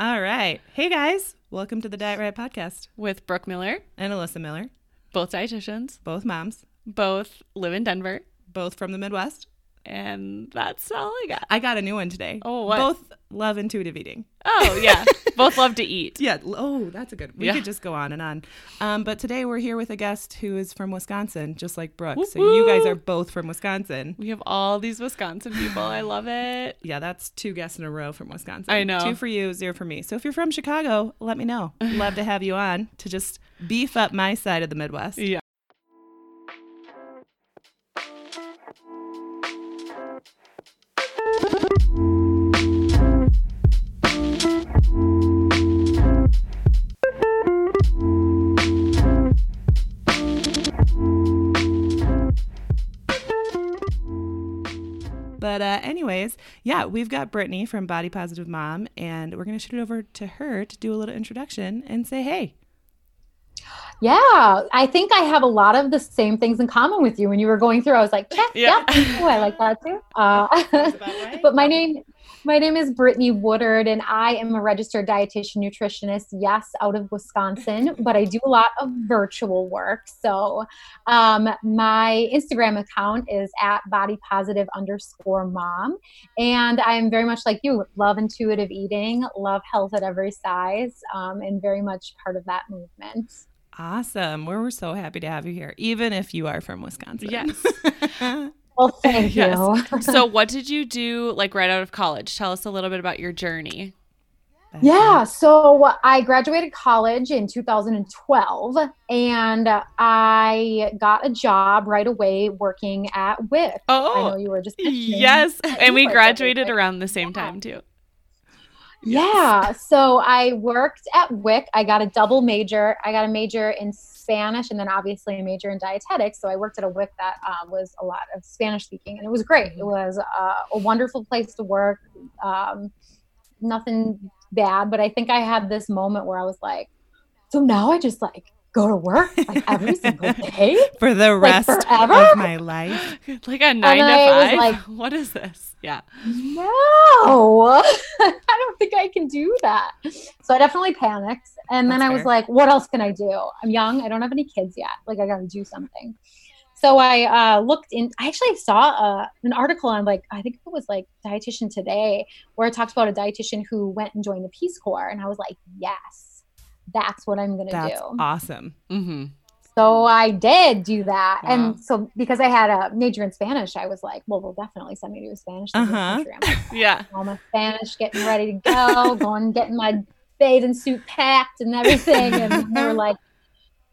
All right. Hey guys, welcome to the Diet Riot podcast. With Brooke Miller, and Alyssa Miller, both dietitians, both moms, both live in Denver, both from the Midwest. And that's all I got. I got a new one today. Oh, what? Both love intuitive eating. Oh, yeah. both love to eat. Yeah. Oh, that's a good. We Yeah. could just go on and on. Um, but today we're here with a guest who is from Wisconsin, just like Brooke. Woo So you guys are both from Wisconsin. We have all these Wisconsin people. I love it. Yeah, that's two guests in a row from Wisconsin. I know. Two for you, zero for me. So if you're from Chicago, let me know. Love to have you on to just beef up my side of the Midwest. Yeah. But uh, anyways, yeah, we've got Brittany from Body Positive Mom, and we're gonna shoot it over to her to do a little introduction and say hey. Yeah, I think I have a lot of the same things in common with you. When you were going through, I was like, yeah, Yeah. yeah, oh, I like that too. Uh, right. but my name, my name is Brittany Woodard, and I am a registered dietitian nutritionist. Yes, out of Wisconsin, but I do a lot of virtual work. So, um, my Instagram account is at body positive underscore mom, and I am very much like you. Love intuitive eating, love health at every size, um, and very much part of that movement. Awesome. We're, we're so happy to have you here, even if you are from Wisconsin. Yes. Well, thank Yes. you. so, what did you do like right out of college? Tell us a little bit about your journey. Yeah, so uh, I graduated college in 2012 and I got a job right away working at WIC. I oh, know Oh, you were just mentioning yes. And we graduated around the same Yeah. time, too. Yeah, so I worked at WIC. I got a double major. I got a major in Spanish and then obviously a major in dietetics. So I worked at a WIC that um, was a lot of Spanish speaking, and it was great. It was uh, a wonderful place to work. Um, nothing bad, but I think I had this moment where I was like, so now I just like go to work like every single day. For the rest forever? of my life. like a nine to I was five. like- what is this? Yeah. No, I don't think I can do that. So I definitely panicked. And then That's I was fair. like, what else can I do? I'm young. I don't have any kids yet. Like, I got to do something. So I uh, looked in, I actually saw uh, an article on like, I think it was like Dietitian Today, where it talked about a dietitian who went and joined the Peace Corps. And I was like, yes, that's what I'm going to That's do. awesome. Mm-hmm. So I did do that. Wow. And so because I had a major in Spanish, I was like, well, they'll definitely send me to a Spanish Uh-huh. like, Yeah. all my Spanish, getting ready to go, going, getting my bathing suit packed and everything. And they were like,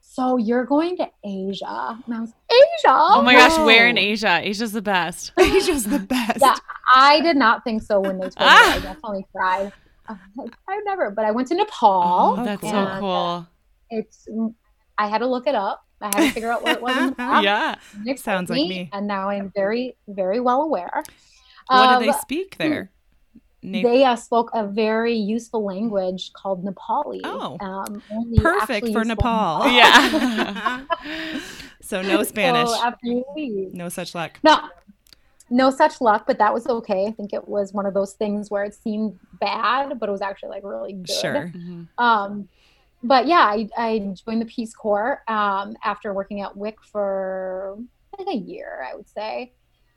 So you're going to Asia? And I was, Asia? Oh my gosh, where in Asia? Asia's the best. Asia's the best. Yeah, I did not think so when they told me. Ah. I definitely cried. I'm like, I never, but I went to Nepal. Oh, that's so cool. It's, I had to look it up. I had to figure out what it was. in Nepal. yeah. It Sounds took like me. And now I'm very, very well aware. What do they speak there? Na- they uh, spoke a very useful language called Nepali. Oh. um, Perfect for in Nepal. Yeah. so no Spanish. So after you leave, no such luck. no, no such luck, but that was okay. I think it was one of those things where it seemed bad, but it was actually like really good. Sure. Mhm. Um, but yeah, I, I joined the Peace Corps um, after working at WIC for like a year, I would say.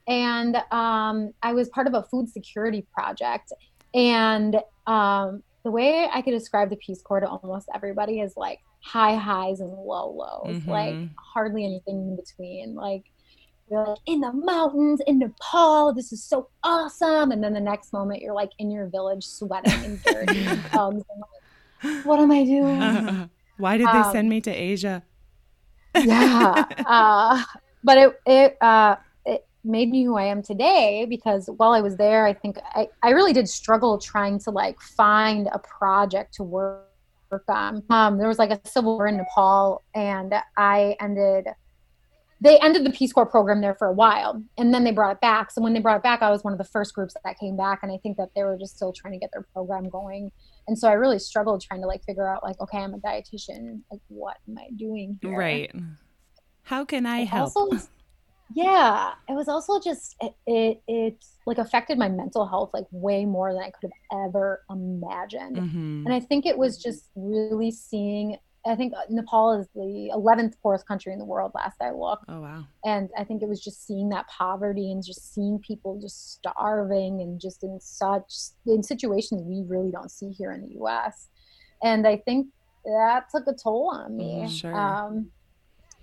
And um, I was part of a food security project. And um, the way I could describe the Peace Corps to almost everybody is like high highs and low lows, like Mhm. hardly anything in between. Like, you're like in the mountains in Nepal, this is so awesome. And then the next moment, you're like in your village sweating and dirty. And like, what am I doing? Why did they Um, send me to Asia? yeah. Uh, but it, it, uh, it made me who I am today because while I was there, I think I, I really did struggle trying to like find a project to work on. Um, there was like a civil war in Nepal and I ended, they ended the Peace Corps program there for a while and then they brought it back. So when they brought it back, I was one of the first groups that came back. And I think that they were just still trying to get their program going. And so I really struggled trying to like figure out like, okay, I'm a dietitian. Like, what am I doing here? Right. How can I It help? Also, yeah it was also just it, it it like affected my mental health like way more than i could have ever imagined Mhm. and i think it was just really seeing i think nepal is the 11th poorest country in the world last i looked Oh wow. and i think it was just seeing that poverty and just seeing people just starving and just in such in situations we really don't see here in the us and i think that took a toll on me Mhm, sure. um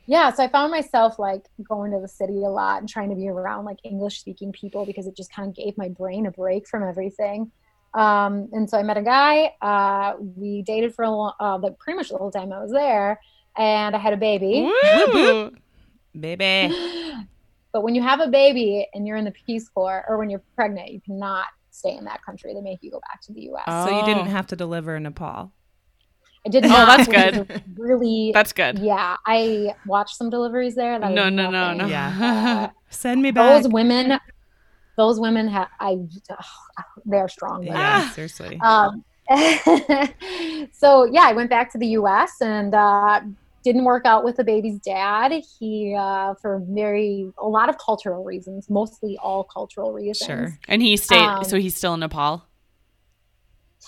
yeah so i found myself like going to the city a lot and trying to be around like english speaking people because it just kind of gave my brain a break from everything um and so i met a guy uh we dated for a long uh the pretty much the whole time i was there and i had a baby Woo! Baby. but when you have a baby and you're in the Peace Corps, or when you're pregnant, you cannot stay in that country. They make you go back to the U.S. So you didn't Oh. have to deliver in Nepal. I did not. Oh, that's good. Really, That's good. yeah. I watched some deliveries there. That No, is no, no, nothing. no. Yeah. Send me back. Those women, those women have. I, ugh, they're strong. women. Yeah, seriously. Um, so yeah, I went back to the U.S. and uh, didn't work out with the baby's dad. He, uh, for very a lot of cultural reasons, mostly all cultural reasons. Sure. And he stayed, Um, so he's still in Nepal.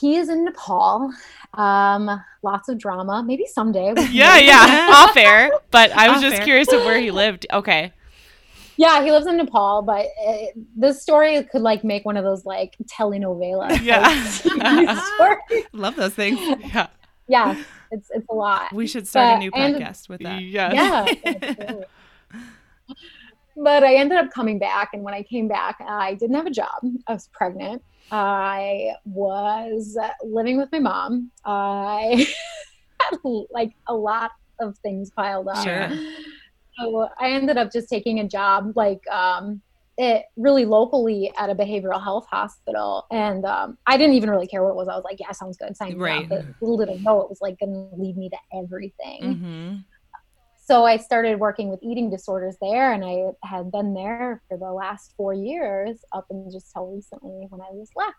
He is in Nepal. Um, lots of drama. Maybe someday. Yeah, yeah, off air. But I was Off just air. curious of where he lived. Okay. Yeah, he lives in Nepal, but uh this story could like make one of those like telenovela. Yeah. Love those things. Yeah. yeah, it's it's a lot. We should start a new I ended- podcast with that. Yeah. Yeah. but I ended up coming back, and when I came back, I didn't have a job. I was pregnant. I was uh, living with my mom. I had like a lot of things piled up. Sure. So I ended up just taking a job, like um, it really locally at a behavioral health hospital, and um, I didn't even really care what it was. I was like, "Yeah, sounds good." Sign Right. up. But little did I know it was like going to lead me to everything Mm-hmm. so I started working with eating disorders there, and I had been there for the last four years up until just till recently when I was left.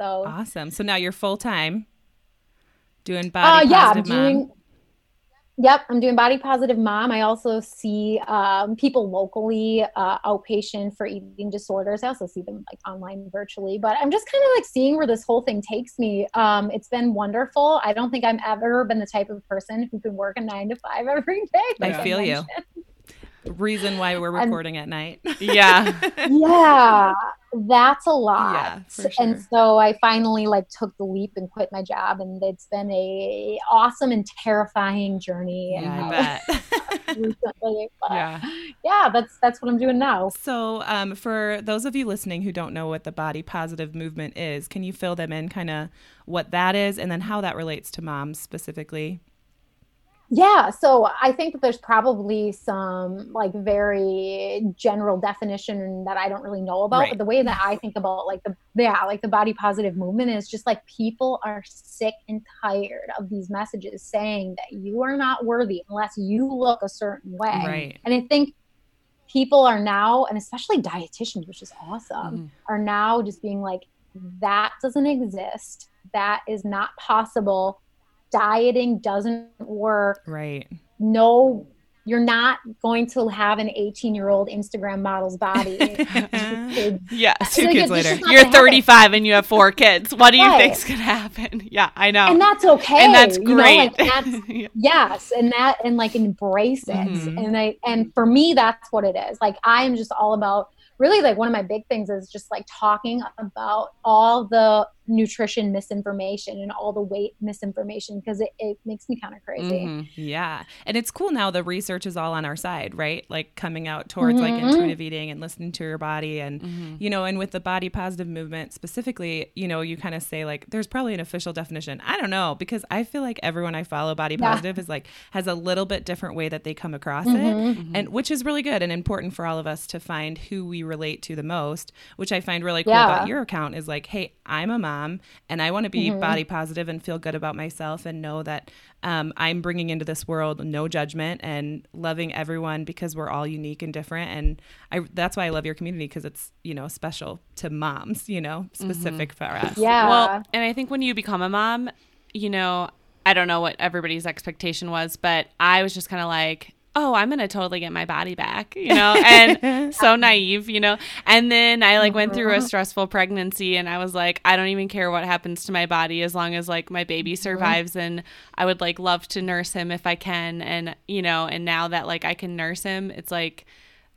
So, Awesome. So now you're full time doing uh, body yeah, I'm positive mom. Doing. Yep, I'm doing body positive mom. I also see um, people locally uh, outpatient for eating disorders. I also see them like online virtually, but I'm just kind of like seeing where this whole thing takes me. Um, it's been wonderful. I don't think I've ever been the type of person who could work a nine to five every day. I like feel you. Reason why we're I'm- recording at night. Yeah. yeah that's a lot Yeah, for and so i finally like took the leap and quit my job and it's been a awesome and terrifying journey Yeah, and I bet. recently but Yeah. yeah that's that's what i'm doing now So, um, for those of you listening who don't know what the body positive movement is, can you fill them in kind of what that is and then how that relates to moms specifically? Yeah, so I think that there's probably some like very general definition that I don't really know about. Right. But the way that I think about like the yeah, like the body positive movement is just like people are sick and tired of these messages saying that you are not worthy unless you look a certain way. Right. And I think people are now, and especially dietitians, which is awesome, Mhm. are now just being like, that doesn't exist. That is not possible. Dieting doesn't work. Right. No, you're not going to have an 18 year old Instagram model's body. Yeah. Two Like, kids later. You're gonna happen. 35 and you have four kids. What do you Right. think's gonna happen? Yeah, I know. And that's okay. And that's you know, great. like, that's, Yeah. yes and that and like embrace it Mhm. and i and for me that's what it is like i'm just all about really like one of my big things is just like talking about all the nutrition misinformation and all the weight misinformation because it, it makes me kind of crazy Mhm. Yeah. And it's cool now the research is all on our side, right? Like coming out towards like Mhm. intuitive eating and listening to your body and Mhm. you know, and with the body positive movement specifically, you know, you kind of say like there's probably an official definition. I don't know because I feel like everyone I follow body Yeah. positive is like has a little bit different way that they come across it. Mhm. And which is really good and important for all of us to find who we relate to the most, which I find really cool Yeah. about your account is like, hey, I'm a mom and I want to be Mhm. body positive and feel good about myself and know that um, I'm bringing into this world no judgment and loving everyone because we're all unique and different. And I, that's why I love your community because it's, you know, special to moms, you know, specific for us. yeah Well, and I think when you become a mom, you know, I don't know what everybody's expectation was, but I was just kind of like, oh, I'm going to totally get my body back, you know, and so naive, you know. And then I like went through a Mm-hmm. stressful pregnancy and I was like, I don't even care what happens to my body as long as like my baby Mm-hmm. survives and I would like love to nurse him if I can and you know, and now that like I can nurse him, it's like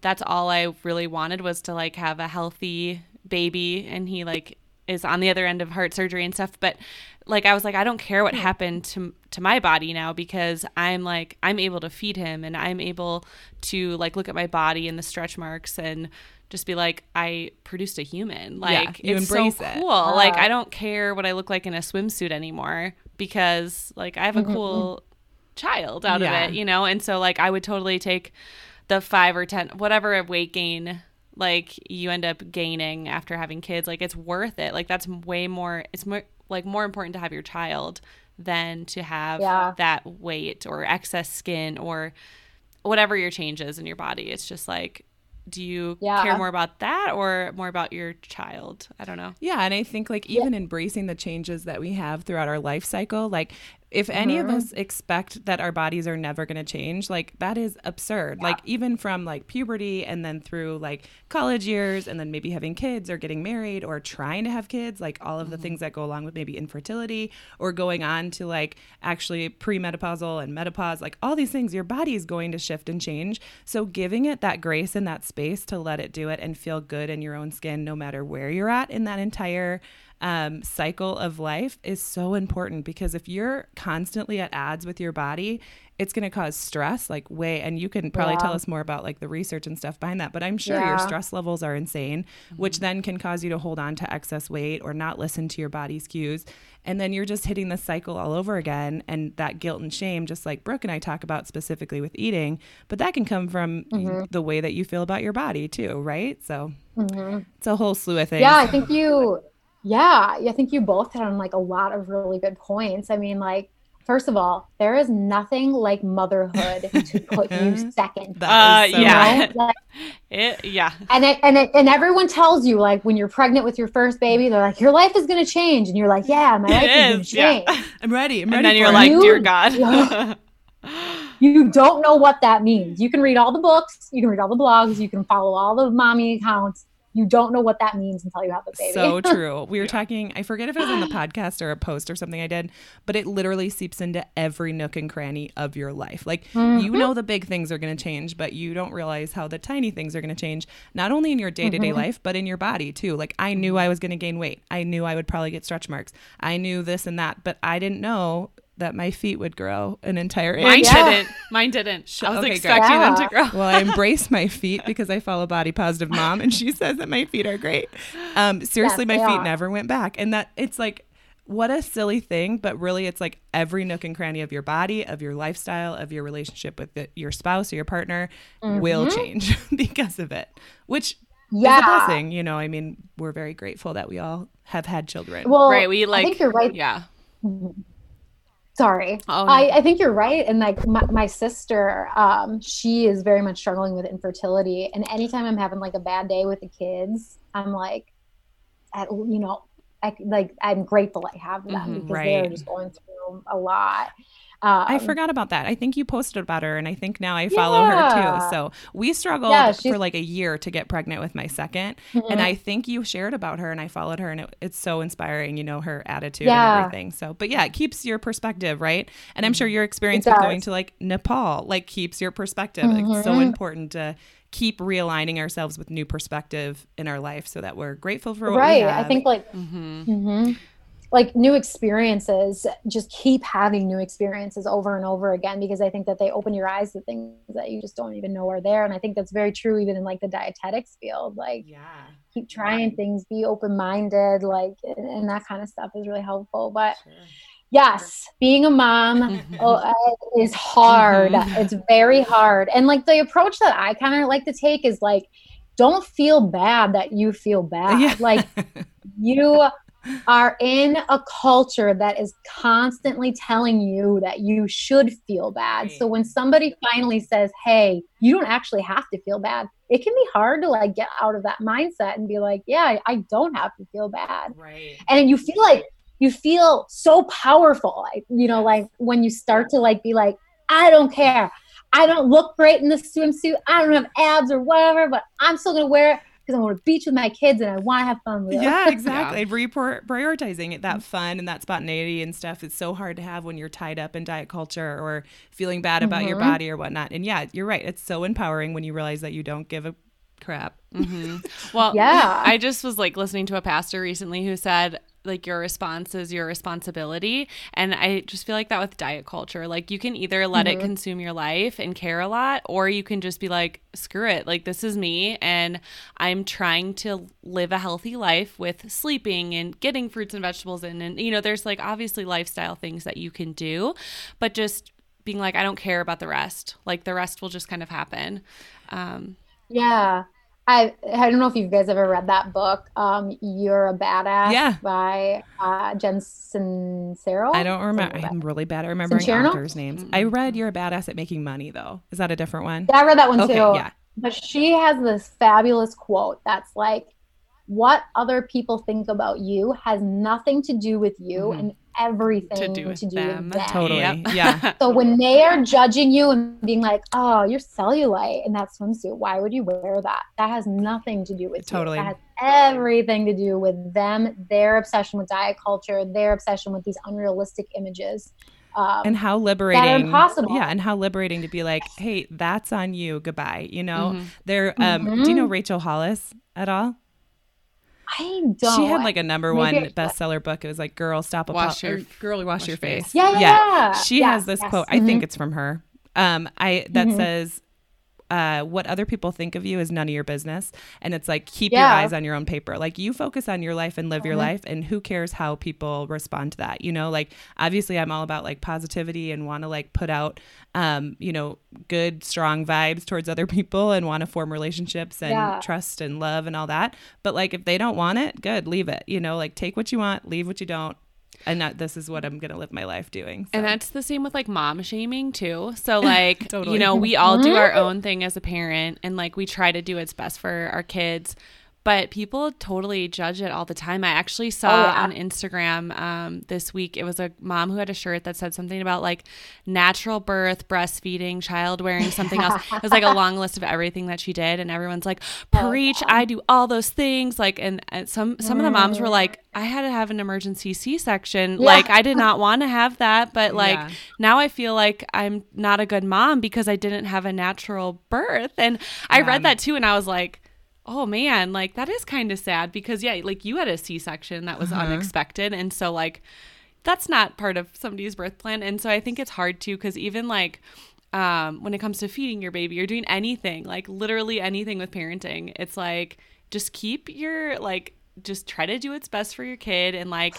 that's all I really wanted was to like have a healthy baby and he like is on the other end of heart surgery and stuff but like I was like I don't care what hmm. happened to to my body now because I'm like I'm able to feed him and I'm able to like look at my body and the stretch marks and just be like I produced a human. Like you it's embrace so it. cool. Like I don't care what I look like in a swimsuit anymore because like I have a mm-hmm, cool mm-hmm. child out Yeah. of it you know? And so like I would totally take the five or ten whatever weight gain like you end up gaining after having kids like it's worth it. Like that's way more it's more like more important to have your child than to have Yeah. that weight or excess skin or whatever your changes in your body it's just like do you Yeah. care more about that or more about your child i don't know Yeah, and I think like even embracing the changes that we have throughout our life cycle, like if any of us expect that our bodies are never going to change, like that is absurd. Like even from like puberty and then through like college years and then maybe having kids or getting married or trying to have kids, like all of the mm-hmm. things that go along with maybe infertility or going on to like actually premenopausal and menopause, like all these things, your body is going to shift and change. So giving it that grace and that space to let it do it and feel good in your own skin no matter where you're at in that entire um, cycle of life is so important because if you're constantly at odds with your body, it's going to cause stress like way and you can probably Yeah. tell us more about like the research and stuff behind that but i'm sure your stress levels are insane Mm-hmm. which then can cause you to hold on to excess weight or not listen to your body's cues and then you're just hitting the cycle all over again and that guilt and shame just like brooke and i talk about specifically with eating but that can come from Mm-hmm. the way that you feel about your body too right so it's a whole slew of things Yeah, I think you, yeah, I think you both hit on like a lot of really good points. I mean, like, first of all, there is nothing like motherhood to put you second. Uh, so yeah. Like, it yeah and it, and it, and everyone tells you like when you're pregnant with your first baby, they're like, your life is gonna change, and you're like, yeah, my life It is is, gonna yeah. change. i'm ready i'm ready. and ready then you're it. like You- dear god You don't know what that means. You can read all the books, you can read all the blogs, you can follow all the mommy accounts. You don't know what that means until you have a baby. So true. We were talking, I forget if it was on the podcast or a post or something I did, but it literally seeps into every nook and cranny of your life. Like Mm-hmm. you know the big things are going to change, but you don't realize how the tiny things are going to change, not only in your day to Mm-hmm. day life, but in your body too. Like I knew I was going to gain weight. I knew I would probably get stretch marks. I knew this and that, but I didn't know that my feet would grow an entire inch. mine Yeah. didn't mine didn't i was okay, good. expecting them to grow well, I embrace my feet because I follow Body Positive Mom, and she says that my feet are great. Um, seriously, Yes, my feet are. never went back, and that it's like what a silly thing, but really, it's like every nook and cranny of your body, of your lifestyle, of your relationship with the, your spouse or your partner will Mm-hmm. change because of it, which is a yeah. blessing. You know, I mean, we're very grateful that we all have had children. Well, right we like I think you're right. yeah Sorry. Oh, no. I, I think you're right. And like my, my sister, um, she is very much struggling with infertility. And anytime I'm having like a bad day with the kids, I'm like, at, you know, I, like I'm grateful I have them Mhm, because they're just going through a lot. Um, I forgot about that. I think you posted about her, and I think now I follow her Yeah. too. So we struggled Yeah, for like a year to get pregnant with my 2nd Mhm. and I think you shared about her, and I followed her, and it, it's so inspiring. You know her attitude Yeah. and everything. So, but yeah, it keeps your perspective, right? And I'm sure your experience with going to like Nepal like keeps your perspective. It's so Mhm. important to keep realigning ourselves with new perspective in our life, so that we're grateful for what we right. have. I think like, mm-hmm. Like new experiences, just keep having new experiences over and over again because I think that they open your eyes to things that you just don't even know are there. And I think that's very true even in like the dietetics field. Like, yeah. keep trying things, be open minded, like, and, and that kind of stuff is really helpful. But yes, being a mom uh, is hard. Mhm. It's very hard. And like the approach that I kind of like to take is like, don't feel bad that you feel bad. Yeah. Like, you are in a culture that is constantly telling you that you should feel bad. Right. So when somebody finally says, "Hey, you don't actually have to feel bad." It can be hard to like get out of that mindset and be like, "Yeah, I- don't have to feel bad." right. And you feel like you feel so powerful. Like, you know, like when you start to like be like, "I don't care. I don't look great in this swimsuit. I don't have abs or whatever, but I'm still gonna wear it because I want to beach with my kids and I want to have fun with them. Yeah, exactly. yeah. Report, prioritizing that fun and that spontaneity and stuff is so hard to have when you're tied up in diet culture or feeling bad about mm-hmm. your body or whatnot. And yeah, you're right. It's so empowering when you realize that you don't give a crap. Mm-hmm. Well, yeah. I just was like listening to a pastor recently who said, like your response is your responsibility. And i just feel like that with diet culture like you can either let mm-hmm. it consume your life and care a lot or you can just be like screw it. Like this is me and i'm trying to live a healthy life with sleeping and getting fruits and vegetables in. And you know there's like obviously lifestyle things that you can do but just being like i don't care about the rest. Like the rest will just kind of happen. Um yeah I I don't know if you guys ever read that book, um, "You're a Badass" yeah. by uh, Jen Sincero. I don't remember. I'm really bad at remembering Sincero? authors' names. Mm-hmm. I read "You're a Badass at Making Money," though. Is that a different one? Yeah, I read that one okay, too. Yeah, but she has this fabulous quote that's like, "What other people think about you has nothing to do with you, mm-hmm. and everything to do with, to do them. with them. Totally. Yep. Yeah. so when they are judging you and being like, "Oh, you're cellulite in that swimsuit. Why would you wear that?" That has nothing to do with totally. You. That has everything to do with them, their obsession with diet culture, their obsession with these unrealistic images. Um, and how liberating possible? yeah and how liberating to be like hey that's on you goodbye you know mm-hmm. there um mm-hmm. do you know mm-hmm. rachel hollis at all I don't. She had like a number one bestseller book. It was like "Girl, Stop a wash your Girl, Wash, wash your face. face." Yeah, yeah. yeah. She yeah, has this yes. quote. Mm-hmm. I think it's from her. Um, I that mm-hmm. says, uh, what other people think of you is none of your business. And it's like, keep yeah. your eyes on your own paper. Like, you focus on your life and live your mm-hmm. life, and who cares how people respond to that? You know, like, obviously, I'm all about like positivity and want to like put out, um, you know, good, strong vibes towards other people and want to form relationships and yeah. trust and love and all that. But like, if they don't want it, good, leave it. You know, like, take what you want, leave what you don't and that this is what I'm gonna live my life doing. So. And that's the same with like mom shaming too. So like totally. you know, we all do our own thing as a parent and like we try to do what's best for our kids but people totally judge it all the time. I actually saw oh, yeah. on Instagram um, this week, it was a mom who had a shirt that said something about like natural birth, breastfeeding, child wearing something else. it was like a long list of everything that she did, and everyone's like, oh, "Preach! I do all those things." Like, and, and some some mm. of the moms were mm. like, "I had to have an emergency C section. Yeah. Like, I did not want to have that, but like now I feel like I'm not a good mom because I didn't have a natural birth." And I read that too, and I was like oh man, like that is kind of sad because yeah, like you had a C-section that was uh-huh. unexpected and so like that's not part of somebody's birth plan and so I think it's hard too cuz even like um when it comes to feeding your baby or doing anything, like literally anything with parenting, it's like just keep your like just try to do what's best for your kid and like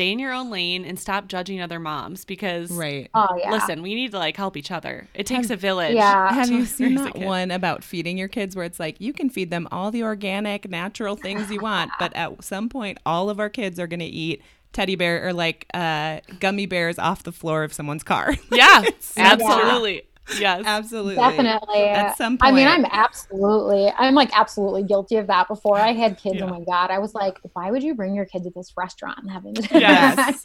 stay in your own lane and stop judging other moms because right. Oh, yeah. listen we need to like help each other. It takes have, a village. Yeah. Have you seen that one about feeding your kids where it's like you can feed them all the organic natural things you want but at some point all of our kids are going to eat teddy bear or like uh, gummy bears off the floor of someone's car. Yeah. Absolutely yes. Absolutely. Definitely. At some point i mean i'm absolutely i'm like absolutely guilty of that before i had kids yeah. oh my god. I was like why would you bring your kid to this restaurant and have them yes.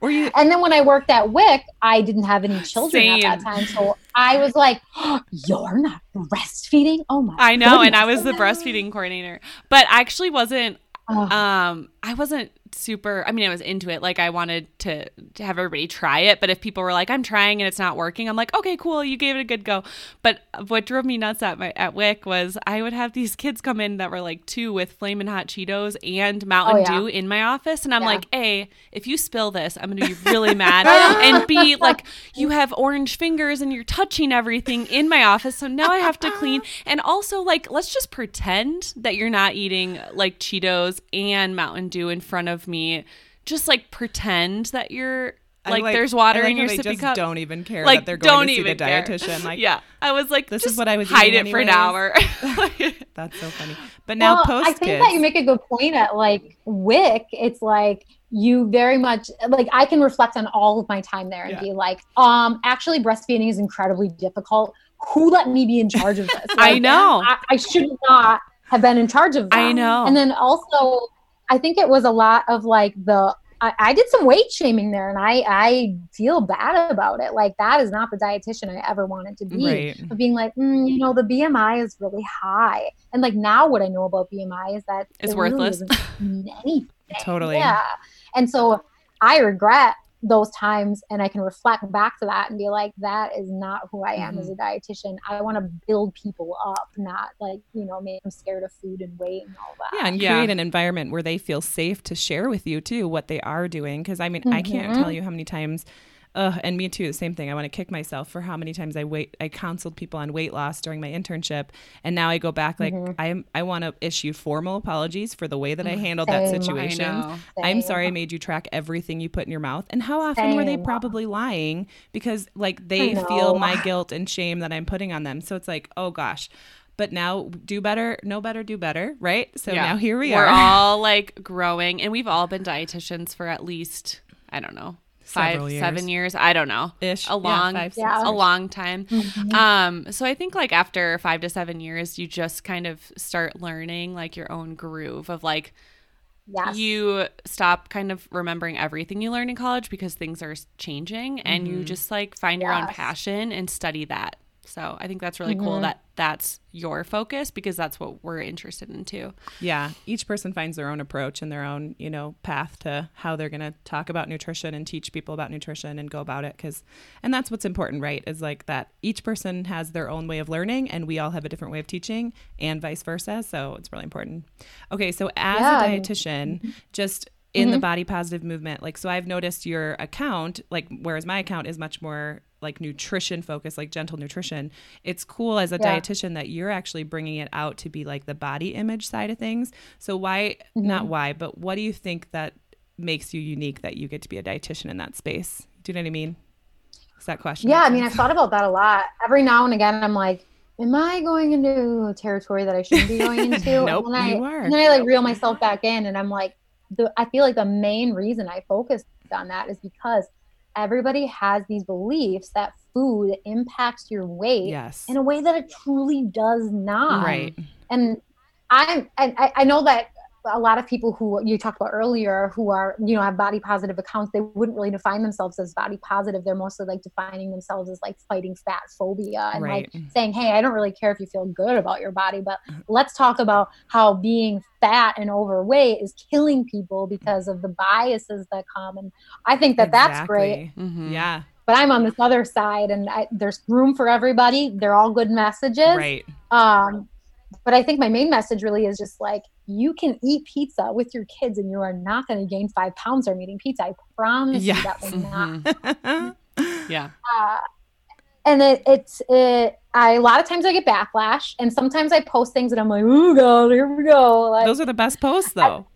or you- and then when i worked at wic i didn't have any children Same. at that time. So i was like oh, you're not breastfeeding? Oh my i know goodness. and i was the breastfeeding coordinator. But I actually wasn't um i wasn't super i mean i was into it. Like i wanted to, to have everybody try it. But if people were like i'm trying and it's not working i'm like okay cool. You gave it a good go. But what drove me nuts at my at wic was i would have these kids come in that were like two with flaming hot cheetos and mountain oh, yeah. dew in my office. And i'm yeah. like a if you spill this i'm gonna be really mad and b like you have orange fingers and you're touching everything in my office. So now i have to clean. And also like let's just pretend that you're not eating like cheetos and mountain dew in front of of me just like pretend that you're like, like, there's water like in your sippy cup. Don't even care like, that they're going to see the care. dietitian. Like, yeah, I was like, this is what I was hide it anyways. for an hour. That's so funny. But now well, post I think that you make a good point at like WIC. It's like you very much like I can reflect on all of my time there and yeah. be like, um, actually, breastfeeding is incredibly difficult. Who let me be in charge of this? Like, I know. I, I should not have been in charge of that. I know. And then also I think it was a lot of like the I, I, did some weight shaming there and I, I feel bad about it. Like that is not the dietitian I ever wanted to be. Right. Of being like, mm, you know, the BMI is really high. And like now what I know about BMI is that it's it worthless. Really anything. totally. Yeah. And so I regret those times and I can reflect back to that and be like, that is not who I am mm-hmm. as a dietitian. I want to build people up, not like, you know, make them scared of food and weight and all that. Yeah, and yeah. create an environment where they feel safe to share with you too what they are doing. Cause I mean, mm-hmm. I can't tell mm-hmm. you how many times uh, and me too. The same thing. I want to kick myself for how many times I wait. I counseled people on weight loss during my internship, and now I go back like mm-hmm. I I want to issue formal apologies for the way that I mm, handled Same. that situation. I'm sorry I made you track everything you put in your mouth. And how often Same. were they probably lying because like they feel my guilt and shame that I'm putting on them. So it's like, oh gosh but now do better, know better, do better, right? So yeah. now here we We're are. We're all like growing, and we've all been dietitians for at least I don't know five years. seven years i don't know ish a long yeah, five, yeah. a long time mm-hmm. um so i think like after five to seven years you just kind of start learning like your own groove of like Yes. you stop kind of remembering everything you learned in college because things are changing and mm-hmm. you just like find yes. your own passion and study that so I think that's really mm-hmm. cool that that's your focus because that's what we're interested in too. Yeah, each person finds their own approach and their own, you know, path to how they're going to talk about nutrition and teach people about nutrition and go about it cuz and that's what's important, right? Is like that each person has their own way of learning and we all have a different way of teaching and vice versa, so it's really important. Okay, so as yeah. a dietitian, mm-hmm. just in mm-hmm. the body positive movement like so i've noticed your account like whereas my account is much more like nutrition focused like gentle nutrition it's cool as a yeah. dietitian that you're actually bringing it out to be like the body image side of things so why mm-hmm. not why but what do you think that makes you unique that you get to be a dietitian in that space do you know what i mean is that question yeah i mean i've thought about that a lot every now and again i'm like am I going into a territory that I shouldn't be going into? nope, and then I, you are. And then I like reel myself back in and I'm like, the I feel like the main reason I focused on that is because everybody has these beliefs that food impacts your weight yes. in a way that it truly does not. Right. And I'm I, I know that a lot of people who you talked about earlier who are you know have body positive accounts they wouldn't really define themselves as body positive. They're mostly like defining themselves as like fighting fat phobia and right. like saying hey i don't really care if you feel good about your body but let's talk about how being fat and overweight is killing people because of the biases that come. And i think that exactly. that's great. Mm-hmm. yeah. But i'm on this other side and I, there's room for everybody. They're all good messages. Right. Um but I think my main message really is just like you can eat pizza with your kids and you are not going to gain five pounds from eating pizza. I promise yes. you that will not. Mm-hmm. yeah. Uh, and it, it's it. I a lot of times I get backlash, and sometimes I post things and I'm like, oh god, here we go. Like, Those are the best posts, though.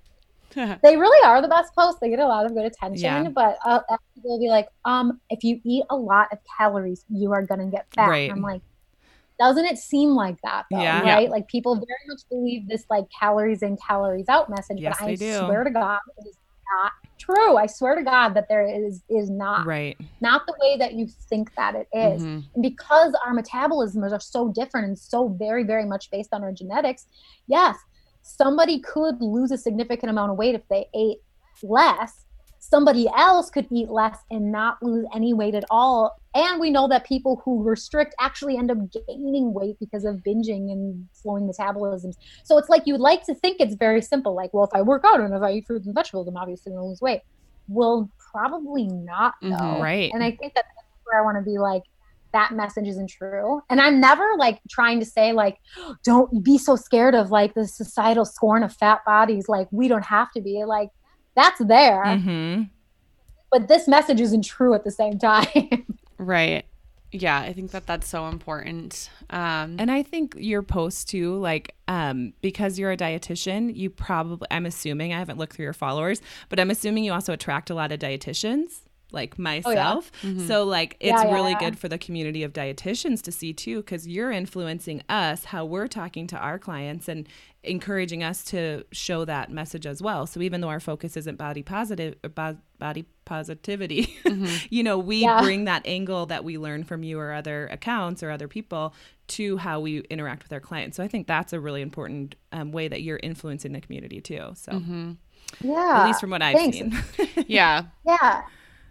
I, they really are the best posts. They get a lot of good attention. Yeah. But uh, people will be like, um, if you eat a lot of calories, you are gonna get fat. Right. I'm like, doesn't it seem like that though, yeah. right? Like people very much believe this like calories in, calories out message, yes, but I do. swear to God, it is not true. I swear to God that there is is not right, not the way that you think that it is. Mm-hmm. And because our metabolisms are so different and so very very much based on our genetics, yes, somebody could lose a significant amount of weight if they ate less somebody else could eat less and not lose any weight at all. And we know that people who restrict actually end up gaining weight because of binging and slowing metabolisms. So it's like you'd like to think it's very simple, like, well, if I work out and if I eat fruits and vegetables, I'm obviously going to lose weight. Well, probably not, though. Mm-hmm, right. And I think that that's where I want to be like, that message isn't true. And I'm never like trying to say like, don't be so scared of like the societal scorn of fat bodies. Like we don't have to be like that's there. Mm-hmm. But this message isn't true at the same time. right. Yeah, I think that that's so important. Um, and I think your post too, like, um, because you're a dietitian, you probably, I'm assuming, I haven't looked through your followers, but I'm assuming you also attract a lot of dietitians like myself. Oh, yeah. mm-hmm. So like it's yeah, yeah, really good for the community of dietitians to see too cuz you're influencing us how we're talking to our clients and encouraging us to show that message as well. So even though our focus isn't body positive body positivity, mm-hmm. you know, we yeah. bring that angle that we learn from you or other accounts or other people to how we interact with our clients. So I think that's a really important um, way that you're influencing the community too. So. Mm-hmm. Yeah. At least from what I've thanks. seen. Yeah. Yeah.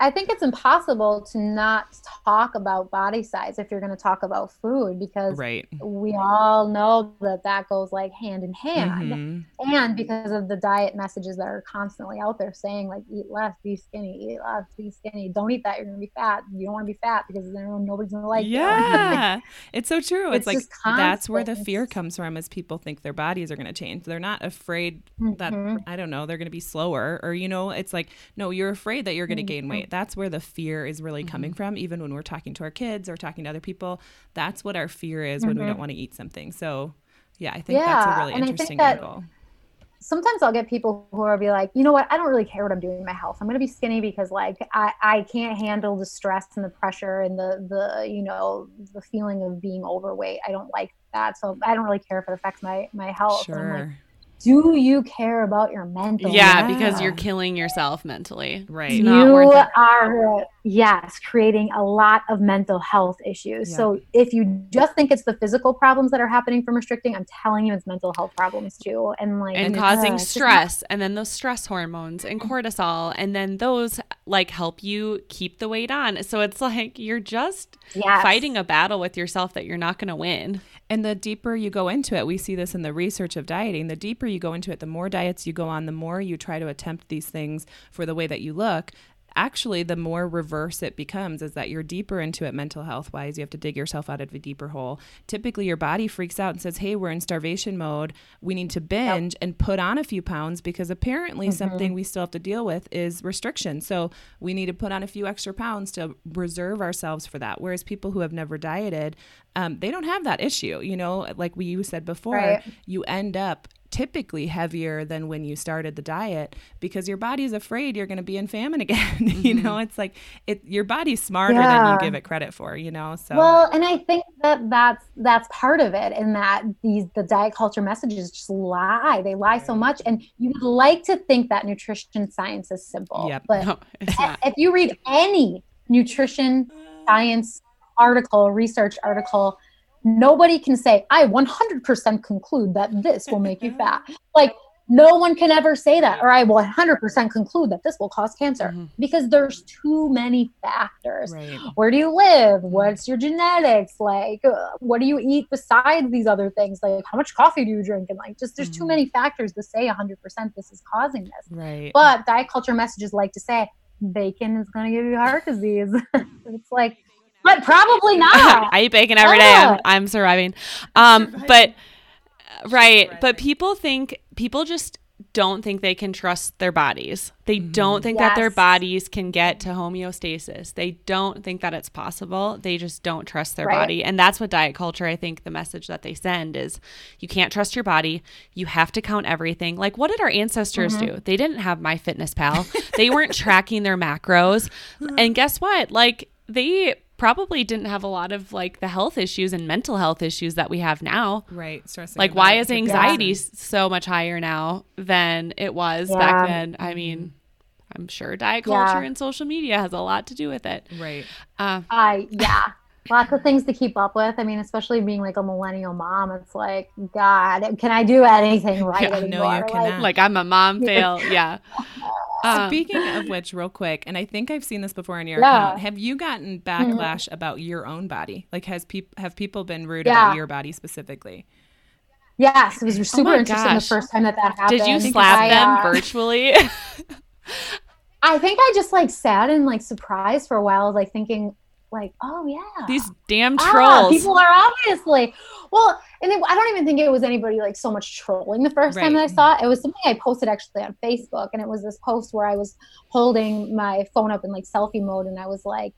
I think it's impossible to not talk about body size if you're going to talk about food because right. we all know that that goes like hand in hand. Mhm. And because of the diet messages that are constantly out there saying like eat less, be skinny, eat less, be skinny, don't eat that, you're going to be fat. You don't want to be fat because then nobody's going to like you. yeah, it's so true. It's, It's like that's where the fear comes from. Is people think their bodies are going to change. They're not afraid that Mhm. I don't know they're going to be slower, or you know, it's like no, you're afraid that you're going to gain Mhm. weight. That's where the fear is really Mm-hmm. coming from. Even when we're talking to our kids or talking to other people, that's what our fear is when we Mhm. don't want to eat something. So yeah, I think that's a really and I think interesting that- angle. sometimes I'll get people who will be like, you know what, I don't really care what I'm doing in my health. I'm gonna be skinny because like I, I can't handle the stress and the pressure and the the you know the feeling of being overweight. I don't like that. So I don't really care if it affects my my health. And I'm like, Sure. Do you care about your mental? Yeah, health? because you're killing yourself mentally. Right. It's you are yes creating a lot of mental health issues Yeah. so if you just think it's the physical problems that are happening from restricting i'm telling you it's mental health problems too and like and it's- causing uh, it's just stress and then those stress hormones and cortisol and then those like help you keep the weight on so it's like you're just yes. fighting a battle with yourself that you're not going to win And the deeper you go into it, we see this in the research of dieting. The deeper you go into it, the more diets you go on, the more you try to attempt these things for the way that you look. Actually, the more reverse it becomes is that you're deeper into it mental health wise. You have to dig yourself out of a deeper hole. Typically, your body freaks out and says, Hey, we're in starvation mode. We need to binge and put on a few pounds because apparently something we still have to deal with is restriction. So we need to put on a few extra pounds to reserve ourselves for that. Whereas people who have never dieted, um, they don't have that issue. You know, like we you said before, Right. you end up typically heavier than when you started the diet because your body's afraid you're going to be in famine again. you know, mm-hmm. it's like it your body's smarter than you give it credit for, you know. So well and i think that that's that's part of it in that these the diet culture messages just lie they lie so much and you would like to think that nutrition science is simple Yep. but no if you read any nutrition uh. science article, research article, nobody can say, I 100% conclude that this will make you fat. Like, no one can ever say that, or I will 100% conclude that this will cause cancer Mhm. because there's too many factors. right. Where do you live? What's your genetics? Like, uh, what do you eat besides these other things? Like, how much coffee do you drink? And like, just there's too Mhm. many factors to say 100% this is causing this. Right. But diet culture messages like to say bacon is going to give you heart disease. it's like, but probably not. I eat bacon every day. I'm, I'm surviving. Um, but right, but people think people just don't think they can trust their bodies. They don't think that their bodies can get to homeostasis. They don't think that it's possible. They just don't trust their Right. body. And that's what diet culture, I think the message that they send is you can't trust your body. You have to count everything. Like what did our ancestors Mm-hmm. do? They didn't have my fitness pal. they weren't tracking their macros. And guess what? Like they probably didn't have a lot of like the health issues and mental health issues that we have now. right. Stressing Like, why is anxiety balance. s- so much higher now than it was Yeah. back then? I mean, I'm sure diet Yeah. culture and social media has a lot to do with it. Right. Uh, I, yeah. Lots of things to keep up with. I mean, especially being like a millennial mom, it's like, God, can I do anything right Yeah, no, anymore? you Like, cannot. like I'm a mom fail. Yeah. Um, Speaking of which, real quick, and I think I've seen this before on your Yeah. account. Have you gotten backlash about your own body? Like, has people have people been rude Yeah. about your body specifically? Yes, it was super my interesting the first time that that happened. did you slap I, them uh, virtually? I think I just like sat and like surprised for a while, like thinking, like, oh yeah, These damn Ah, trolls. people are obviously well, and it, I don't even think it was anybody like so much trolling the first time that I saw it. It was something I posted actually on Facebook, and it was this post where I was holding my phone up in like selfie mode, and I was like,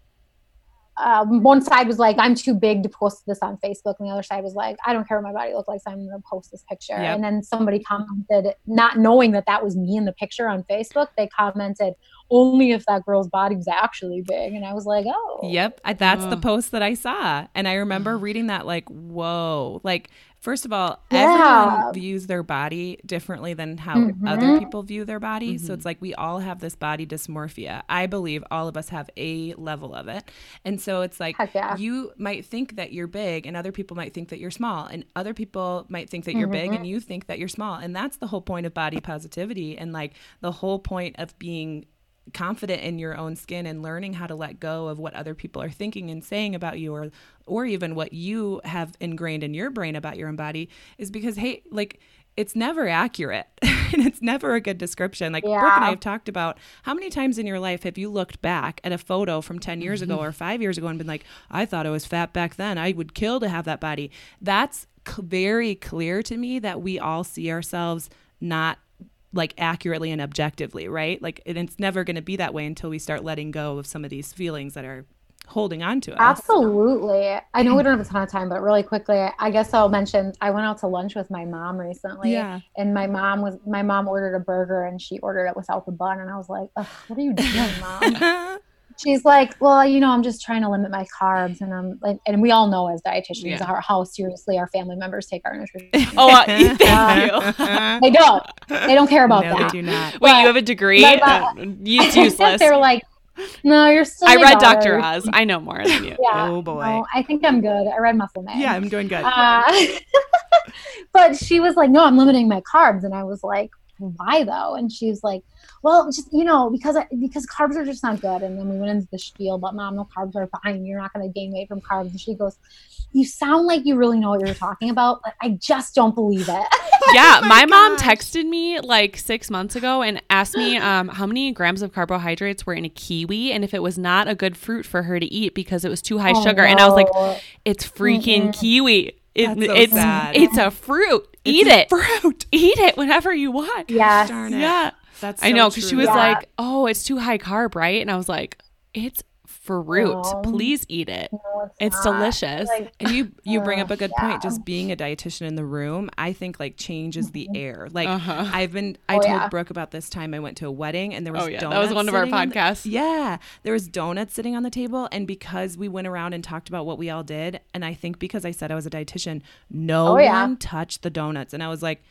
um, one side was like, I'm too big to post this on Facebook, and the other side was like, I don't care what my body looks like, so I'm going to post this picture. Yep. And then somebody commented, not knowing that that was me in the picture on Facebook, they commented, only if that girl's body was actually big. And I was like, oh. Yep. I, that's the post that I saw. And I remember reading that like, whoa. Like, first of all, Yeah. everyone views their body differently than how Mhm. other people view their body. Mm-hmm. So it's like we all have this body dysmorphia. I believe all of us have a level of it. And so it's like yeah. you might think that you're big and other people might think that you're small and other people might think that you're big Mm-hmm. and you think that you're small. And that's the whole point of body positivity and like the whole point of being confident in your own skin and learning how to let go of what other people are thinking and saying about you or or even what you have ingrained in your brain about your own body is because hey like it's never accurate. And it's never a good description. Like Brooke and I have talked about how many times in your life have you looked back at a photo from 10 years ago mm-hmm. or 5 years ago and been like I thought I was fat back then. I would kill to have that body. That's c- very clear to me that we all see ourselves not like accurately and objectively, right? Like and it's never going to be that way until we start letting go of some of these feelings that are holding on to us. Absolutely. I know we don't have a ton of time, but really quickly, I guess I'll mention I went out to lunch with my mom recently. Yeah. And my mom was my mom ordered a burger and she ordered it without the bun. And I was like, Ugh, what are you doing, mom? She's like, Well, you know, I'm just trying to limit my carbs and I'm like and we all know as dietitians Yeah. how, how seriously our family members take our nutrition. Oh, uh, thank you. they don't. They don't care about no, that. they do not. Wait, But you have a degree? my Uh, it's useless. they were like, No, you're still I read daughter. Dr. Oz. I know more than you. Yeah. Oh, boy. no, I think I'm good. I read Muscle Man. Yeah, I'm doing good. Uh, but she was like, "No, I'm limiting my carbs," and I was like, "Why though?" And she was like, "Well, just you know, because I, because carbs are just not good." And then we went into the spiel, but mom, no carbs are fine. You're not going to gain weight from carbs. And she goes, "You sound like you really know what you're talking about, but I just don't believe it." yeah, Oh my, mom texted me like six months ago and asked me um, how many grams of carbohydrates were in a kiwi and if it was not a good fruit for her to eat because it was too high Oh, sugar. And I was like, it's freaking Mm-mm. kiwi. It, so it's sad. it's a fruit. Eat a it. Fruit. Eat it whenever you want. yes. Darn it. Yeah. That's I know because she was Yeah. like, "Oh, it's too high carb, right?" And I was like, "It's fruit. No. Please eat it. No, It's not. delicious." Like, And you you bring up a good Yeah. point. Just being a dietitian in the room, I think like changes the air. Like Uh-huh. I've been I Oh, told yeah. Brooke about this time I went to a wedding and there was donuts. Oh, yeah. That was one of our sitting on the- podcasts. yeah, there was donuts sitting on the table, and because we went around and talked about what we all did, and I think because I said I was a dietitian, no Oh, yeah. one touched the donuts, and I was like.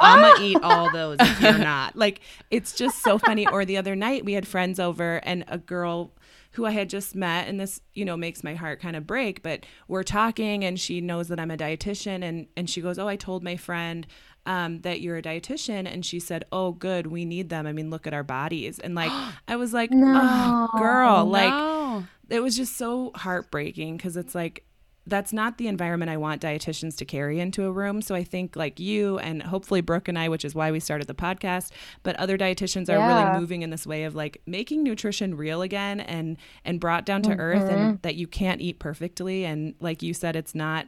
I'm gonna eat all those if you're not. Like, it's just so funny. Or the other night, we had friends over, and a girl who I had just met, and this, you know, makes my heart kind of break. But we're talking, and she knows that I'm a dietitian, and and she goes, "Oh, I told my friend um, that you're a dietitian," and she said, "Oh, good, we need them. I mean, look at our bodies." And like, I was like, No. "Oh, girl, like." It was just so heartbreaking because it's like that's not the environment I want dietitians to carry into a room. So I think like you and hopefully Brooke and I, which is why we started the podcast, but other dietitians are Yeah. really moving in this way of like making nutrition real again and and brought down to earth and mm-hmm. that you can't eat perfectly and like you said it's not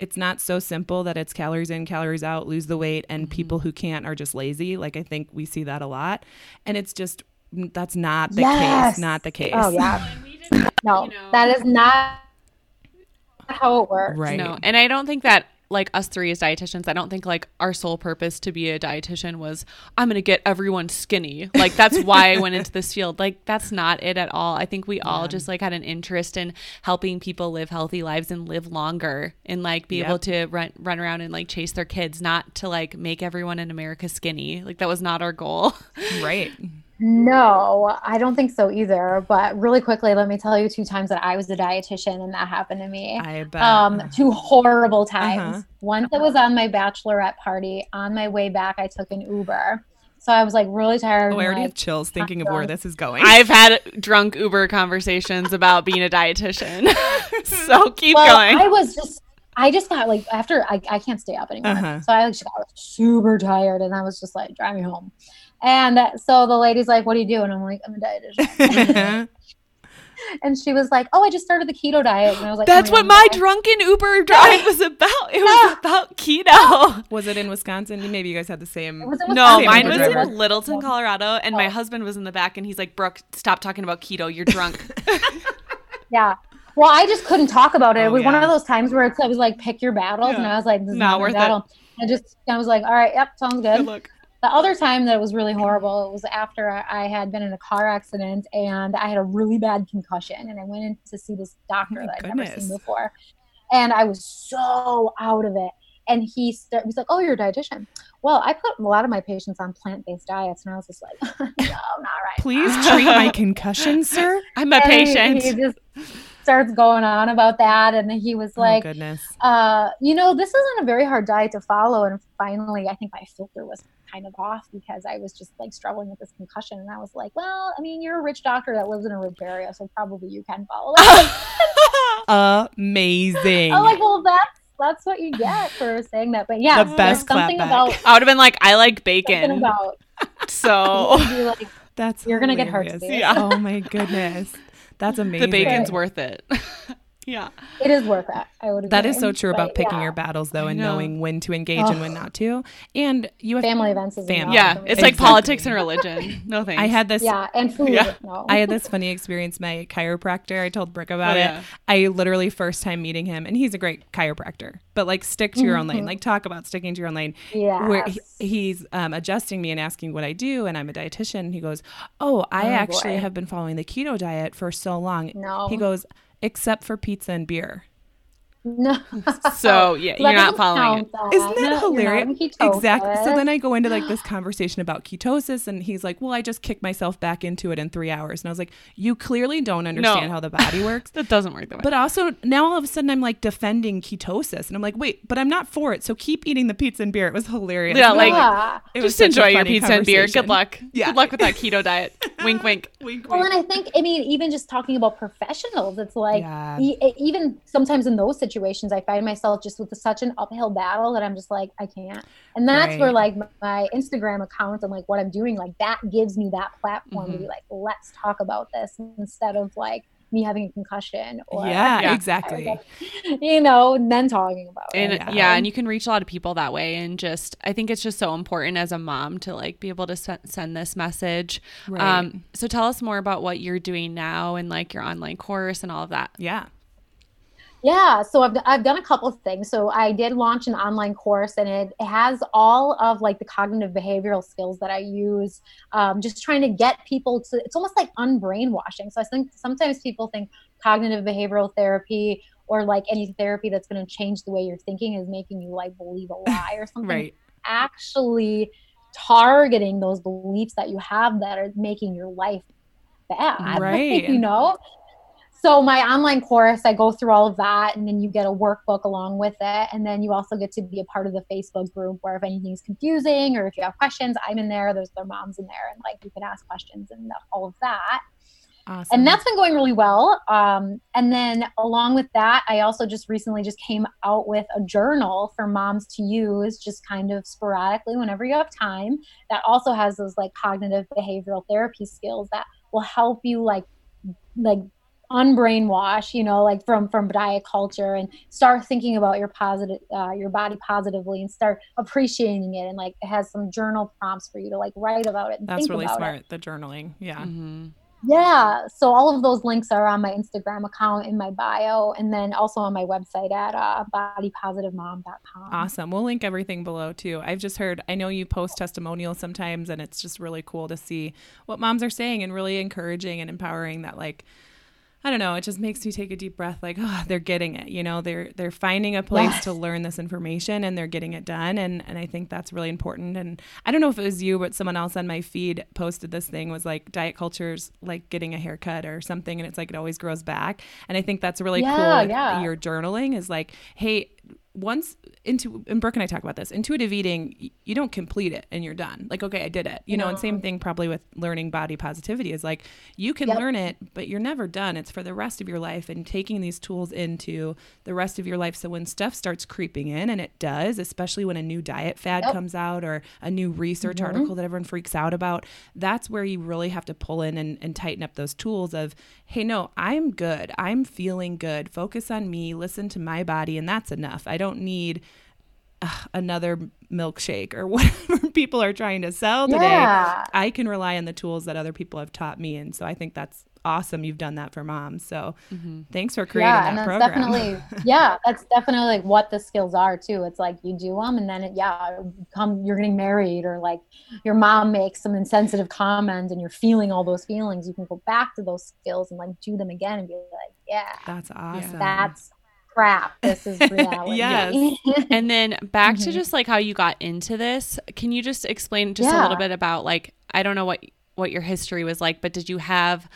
it's not so simple that it's calories in, calories out, lose the weight and mm-hmm. people who can't are just lazy. Like I think we see that a lot. And it's just that's not the Yes. case, not the oh, case. Oh yeah. No, that is not how it works. Right. No, and I don't think that like us three as dietitians, I don't think like our sole purpose to be a dietitian was I'm gonna get everyone skinny. Like that's why I went into this field. Like that's not it at all. I think we all just like had an interest in helping people live healthy lives and live longer and like be Yep. able to run run around and like chase their kids, not to like make everyone in America skinny. Like that was not our goal. Right. No, I don't think so either. But really quickly, let me tell you two times that I was a dietitian and that happened to me. I bet. Um, two horrible times. Uh-huh. Once it was on my bachelorette party. On my way back, I took an Uber. So I was like really tired. oh, I and, already have chills thinking of where this is going. I've had drunk Uber conversations about being a dietitian. so keep well, going. I was just, I just got like after I, I can't stay up anymore, Uh-huh. so I just got super tired, and I was just like, drive me home. And so the lady's like, "What do you do?" And I'm like, "I'm a dietitian." and she was like, "Oh, I just started the keto diet." And I was like, That's "Oh, what my God." drunken Uber drive was about. It was Yeah. about keto. was it in Wisconsin? Maybe you guys had the same. It was in No, mine was in Littleton, Colorado, and my Oh. husband was in the back, and he's like, "Brooke, stop talking about keto. You're drunk." Yeah. Well, I just couldn't talk about it. Oh, it was one of those times where it's, I was like, pick your battles. And I was like, this is Not not, my worth it. battle. I just, I was like, all right, yep, sounds good. Look, the other time that it was really horrible it was after I had been in a car accident and I had a really bad concussion and I went in to see this doctor Oh that I'd never seen before. And I was so out of it. And he st- he's like, "Oh, you're a dietitian." Well, I put a lot of my patients on plant-based diets, and I was just like, "No, not right." Please treat my concussion, sir. I'm a And he- patient. He just starts going on about that, and he was oh like, goodness. uh, you know, this isn't a very hard diet to follow. And finally, I think my filter was kind of off because I was just like struggling with this concussion. And I was like, well, I mean, you're a rich doctor that lives in a rich area, so probably you can follow it. Amazing. I'm like, well, that's that's what you get for saying that. But yeah, The best something clapback. about I would have been like, I like bacon. about So you'd be like, That's You're gonna get hurt hilarious. Yeah. Oh my goodness. That's amazing. the bacon's worth it. Yeah. it is worth it. I would. That is agree. so true But about picking yeah, your battles though and know. knowing when to engage and when not to. And you have family events is Fam- a no Yeah. for me. It's like politics and religion. No thanks. I had this yeah, and food. Yeah. No. I had this funny experience. My chiropractor, I told Brooke about Oh, yeah. it. I literally first time meeting him, and he's a great chiropractor. But like, stick to your own Mm-hmm. lane. Like, talk about sticking to your own lane. Yes. Where he, he's um, adjusting me and asking what I do, and I'm a dietitian. And he goes, "Oh, I Oh, actually boy. have been following the keto diet for so long." No. He goes, "Except for pizza and beer." No. So yeah, you're not following it. count, Isn't that No, hilarious? Exactly. So then I go into like this conversation about ketosis, and he's like, "Well, I just kicked myself back into it in three hours." And I was like, "You clearly don't understand how the body works." That doesn't work that way. But also now all of a sudden I'm like defending ketosis, and I'm like, "Wait, but I'm not for it." So keep eating the pizza and beer. It was hilarious. Yeah, like- yeah. it was Just enjoy your pizza and beer. Good luck. Yeah. Good luck with that keto diet. wink, wink. Wink, Well, wink. and I think, I mean, even just talking about professionals, it's like, Yeah. e- even sometimes in those situations, I find myself just with such an uphill battle that I'm just like, I can't. And that's where, like, my Instagram account and like what I'm doing, like, that gives me that platform to Mm-hmm. be like, let's talk about this instead of like me having a concussion or, yeah, Yeah. exactly. you know, and then talking about And it. yeah. Yeah. and you can reach a lot of people that way. And just, I think it's just so important as a mom to like be able to sen- send this message. Right. Um, so tell us more about what you're doing now and like your online course and all of that. Yeah. Yeah, so I've, I've done a couple of things. So I did launch an online course, and it, it has all of like the cognitive behavioral skills that I use. Um, just trying to get people to. It's almost like unbrainwashing. So I think sometimes people think cognitive behavioral therapy or like any therapy that's going to change the way you're thinking is making you like believe a lie or something. Right. Actually, targeting those beliefs that you have that are making your life bad. Right. you know so my online course i go through all of that and then you get a workbook along with it and then you also get to be a part of the facebook group where if anything's confusing or if you have questions i'm in there there's their moms in there and like you can ask questions and all of that Awesome. and that's been going really well um, and then along with that i also just recently just came out with a journal for moms to use just kind of sporadically whenever you have time that also has those like cognitive behavioral therapy skills that will help you like like unbrainwash you know like from from diet culture and start thinking about your positive uh, your body positively and start appreciating it and like it has some journal prompts for you to like write about it and that's think really about smart. it The journaling. Yeah. Mm-hmm. yeah so all of those links are on my instagram account in my bio and then also on my website at uh, bodypositivemom.com Awesome. We'll link everything below too. I've just heard, I know you post testimonials sometimes, and it's just really cool to see what moms are saying and really encouraging and empowering that, like, I don't know, it just makes me take a deep breath like, oh, they're getting it. You know, they're they're finding a place Yes. to learn this information and they're getting it done. And and I think that's really important. And I don't know if it was you, but someone else on my feed posted this thing was like diet culture's like getting a haircut or something and it's like it always grows back. And I think that's really Yeah, cool. yeah. Your journaling is like, hey, once into and Brooke and I talk about this intuitive eating you don't complete it and you're done. Like okay I did it. You know and same thing probably with learning body positivity is like you can Yep. learn it but you're never done. It's for the rest of your life and taking these tools into the rest of your life. So when stuff starts creeping in and it does especially when a new diet fad Yep. comes out or a new research Mm-hmm. article that everyone freaks out about that's where you really have to pull in and, and tighten up those tools of hey no i'm good. I'm feeling good. Focus on me. Listen to my body. And that's enough. I don't need uh, another milkshake or whatever people are trying to sell today Yeah. i can rely on the tools that other people have taught me and so i think that's awesome you've done that for moms. So Mm-hmm. thanks for creating yeah, that and that's program. definitely yeah, that's definitely like what the skills are too. It's like you do them, and then it, yeah, come you're getting married, or like your mom makes some insensitive comment, and you're feeling all those feelings. You can go back to those skills and like do them again, and be like, yeah, That's awesome. that's crap. This is reality. Yes. And then back to Mhm. just like how you got into this. Can you just explain just a little bit about like I don't know what what your history was like, but did you have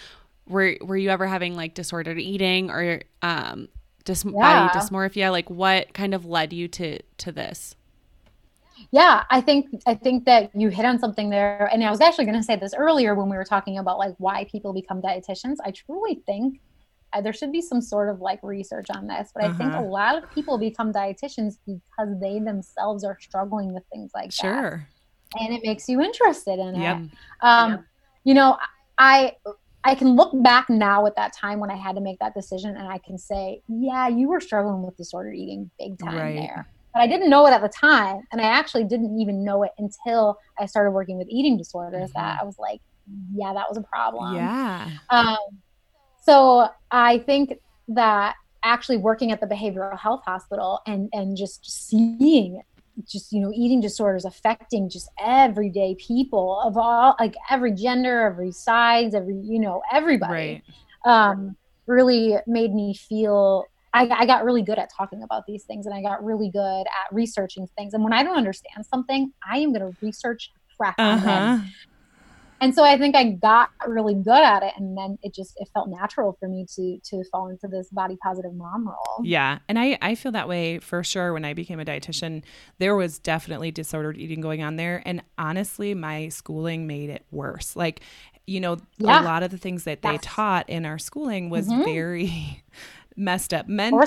were were you ever having like disordered eating or um dys- Yeah. body dysmorphia? Like what kind of led you to to this? yeah i think i think that you hit on something there and i was actually going to say this earlier when we were talking about like why people become dietitians i truly think uh, there should be some sort of like research on this but i think a Uh-huh. lot of people become dietitians because they themselves are struggling with things like that Sure. and it makes you interested in Yep. it um you know i i can look back now at that time when i had to make that decision and i can say yeah you were struggling with disordered eating big time Right. there but i didn't know it at the time and i actually didn't even know it until i started working with eating disorders that i was like yeah that was a problem Yeah. um, so I think that actually working at the behavioral health hospital and and just seeing just you know eating disorders affecting just everyday people of all like every gender, every size, every you know everybody Right. um, really made me feel I, I got really good at talking about these things and I got really good at researching things. And when I don't understand something, I am going to research crap Uh-huh. And so I think I got really good at it, and then it just it felt natural for me to to fall into this body positive mom role. Yeah. And I, I feel that way for sure when I became a dietitian. There was definitely disordered eating going on there. And honestly, my schooling made it worse. Like, you know, Yeah. a lot of the things that they Yes. taught in our schooling was Mhm. very messed up mentally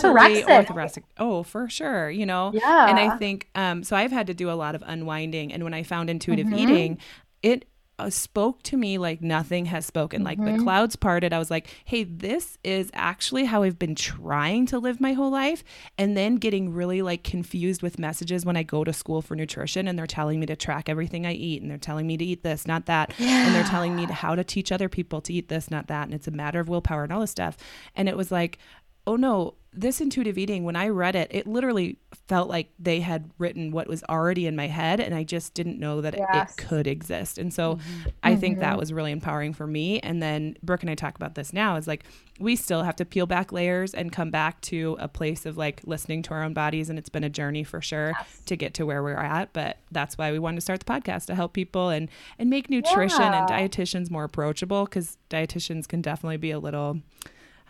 Orthorexic. orthorexic. Oh, for sure. You know, Yeah, and I think um, so. I've had to do a lot of unwinding, and when I found intuitive Mhm. eating, it uh, spoke to me like nothing has spoken. Like the Mhm. clouds parted. I was like, "Hey, this is actually how I've been trying to live my whole life." And then getting really like confused with messages when I go to school for nutrition, and they're telling me to track everything I eat, and they're telling me to eat this, not that, and they're telling me to how to teach other people to eat this, not that, and it's a matter of willpower and all this stuff. And it was like, oh no, this intuitive eating, when I read it, it literally felt like they had written what was already in my head, and I just didn't know that it- Yes. it could exist. And so mm-hmm. I think that mm-hmm. was really empowering for me. And then Brooke and I talk about this now is like, we still have to peel back layers and come back to a place of like listening to our own bodies. And it's been a journey for sure to get to where we're at. But that's why we wanted to start the podcast to help people and, and make nutrition and dietitians more approachable because dietitians can definitely be a little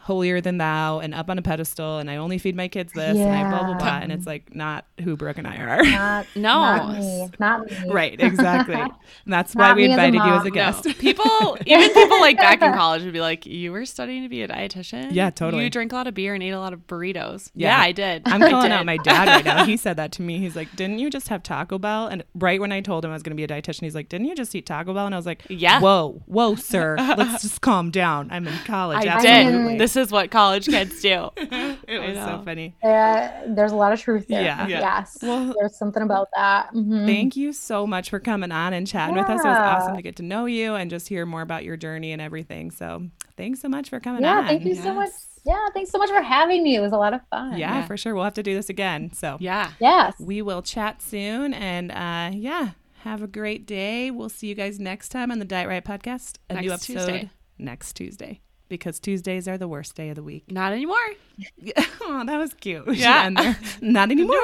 holier than thou and up on a pedestal and I only feed my kids this and I blah blah blah and it's like not who Brooke and I are. not, No. not me, not me. right, exactly. And that's why we me as invited you as a guest. No. People, even people like back in college would be like, "You were studying to be a dietitian? Yeah, totally. You drink a lot of beer and ate a lot of burritos? Yeah. Yeah, I did. I'm calling did. out my dad right now. He said that to me. He's like, "Didn't you just have Taco Bell?" And right when I told him I was going to be a dietitian, he's like, "Didn't you just eat Taco Bell?" And I was like, Yeah. whoa, whoa, sir, let's just calm down. I'm in college." I Absolutely. did. This is what college kids do. it was so funny. There, there's a lot of truth there. Yeah. Yeah. Yes. Well- there's something about that. Mhm. Thank you so much for coming on and chatting with us. It was awesome to get to know you and just hear more about your journey and everything. So, thanks so much for coming Yeah, on. Yeah, thank you so much. Yeah, thanks so much for having me. It was a lot of fun. Yeah, Yeah. for sure. We'll have to do this again. So, Yeah. Yes. we will chat soon. And uh, yeah, have a great day. We'll see you guys next time on the Diet Riot podcast. A new Next episode Tuesday. next Tuesday because Tuesdays are the worst day of the week. Not anymore. oh, that was cute. We Yeah. Not anymore.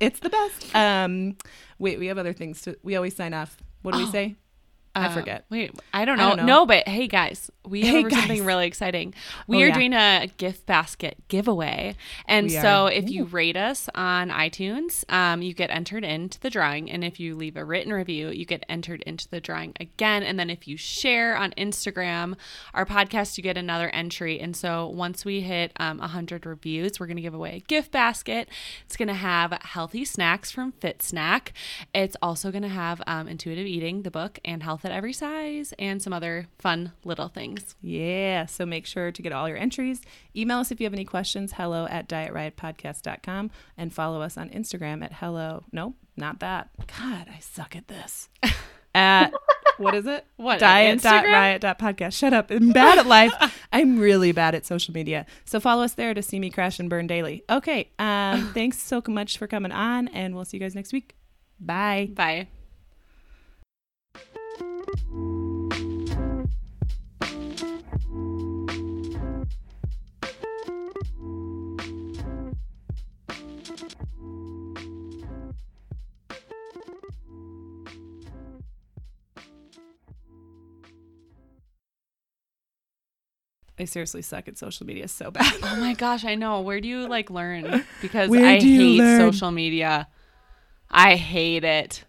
it's the best. Um, wait, we have other things to. We always sign off. What do we Oh. say? I Uh, forget. Wait, I don't I know. don't know. No, but hey guys, we Hey, have something really exciting. We Oh, are yeah. doing a gift basket giveaway, and We so are. if you rate us on iTunes, um, you get entered into the drawing, and if you leave a written review, you get entered into the drawing again. And then if you share on Instagram our podcast, you get another entry. And so once we hit um, 100 reviews, we're going to give away a gift basket. It's going to have healthy snacks from Fit Snack. It's also going to have um, Intuitive Eating, the book, and Health at Every Size, and some other fun little things. Yeah. So make sure to get all your entries. Email us if you have any questions. Hello at dietriotpodcast.com and follow us on Instagram at hello. Nope, not that. God, I suck at this. at what is it? What, Diet dot riot dot podcast. Shut up. I'm bad at life. I'm really bad at social media. So follow us there to see me crash and burn daily. Okay. Um, thanks so much for coming on, and we'll see you guys next week. Bye. Bye. I seriously suck at social media so bad. Oh my gosh, I know. Where do you like learn? Because Where I hate learn? social media. I hate it.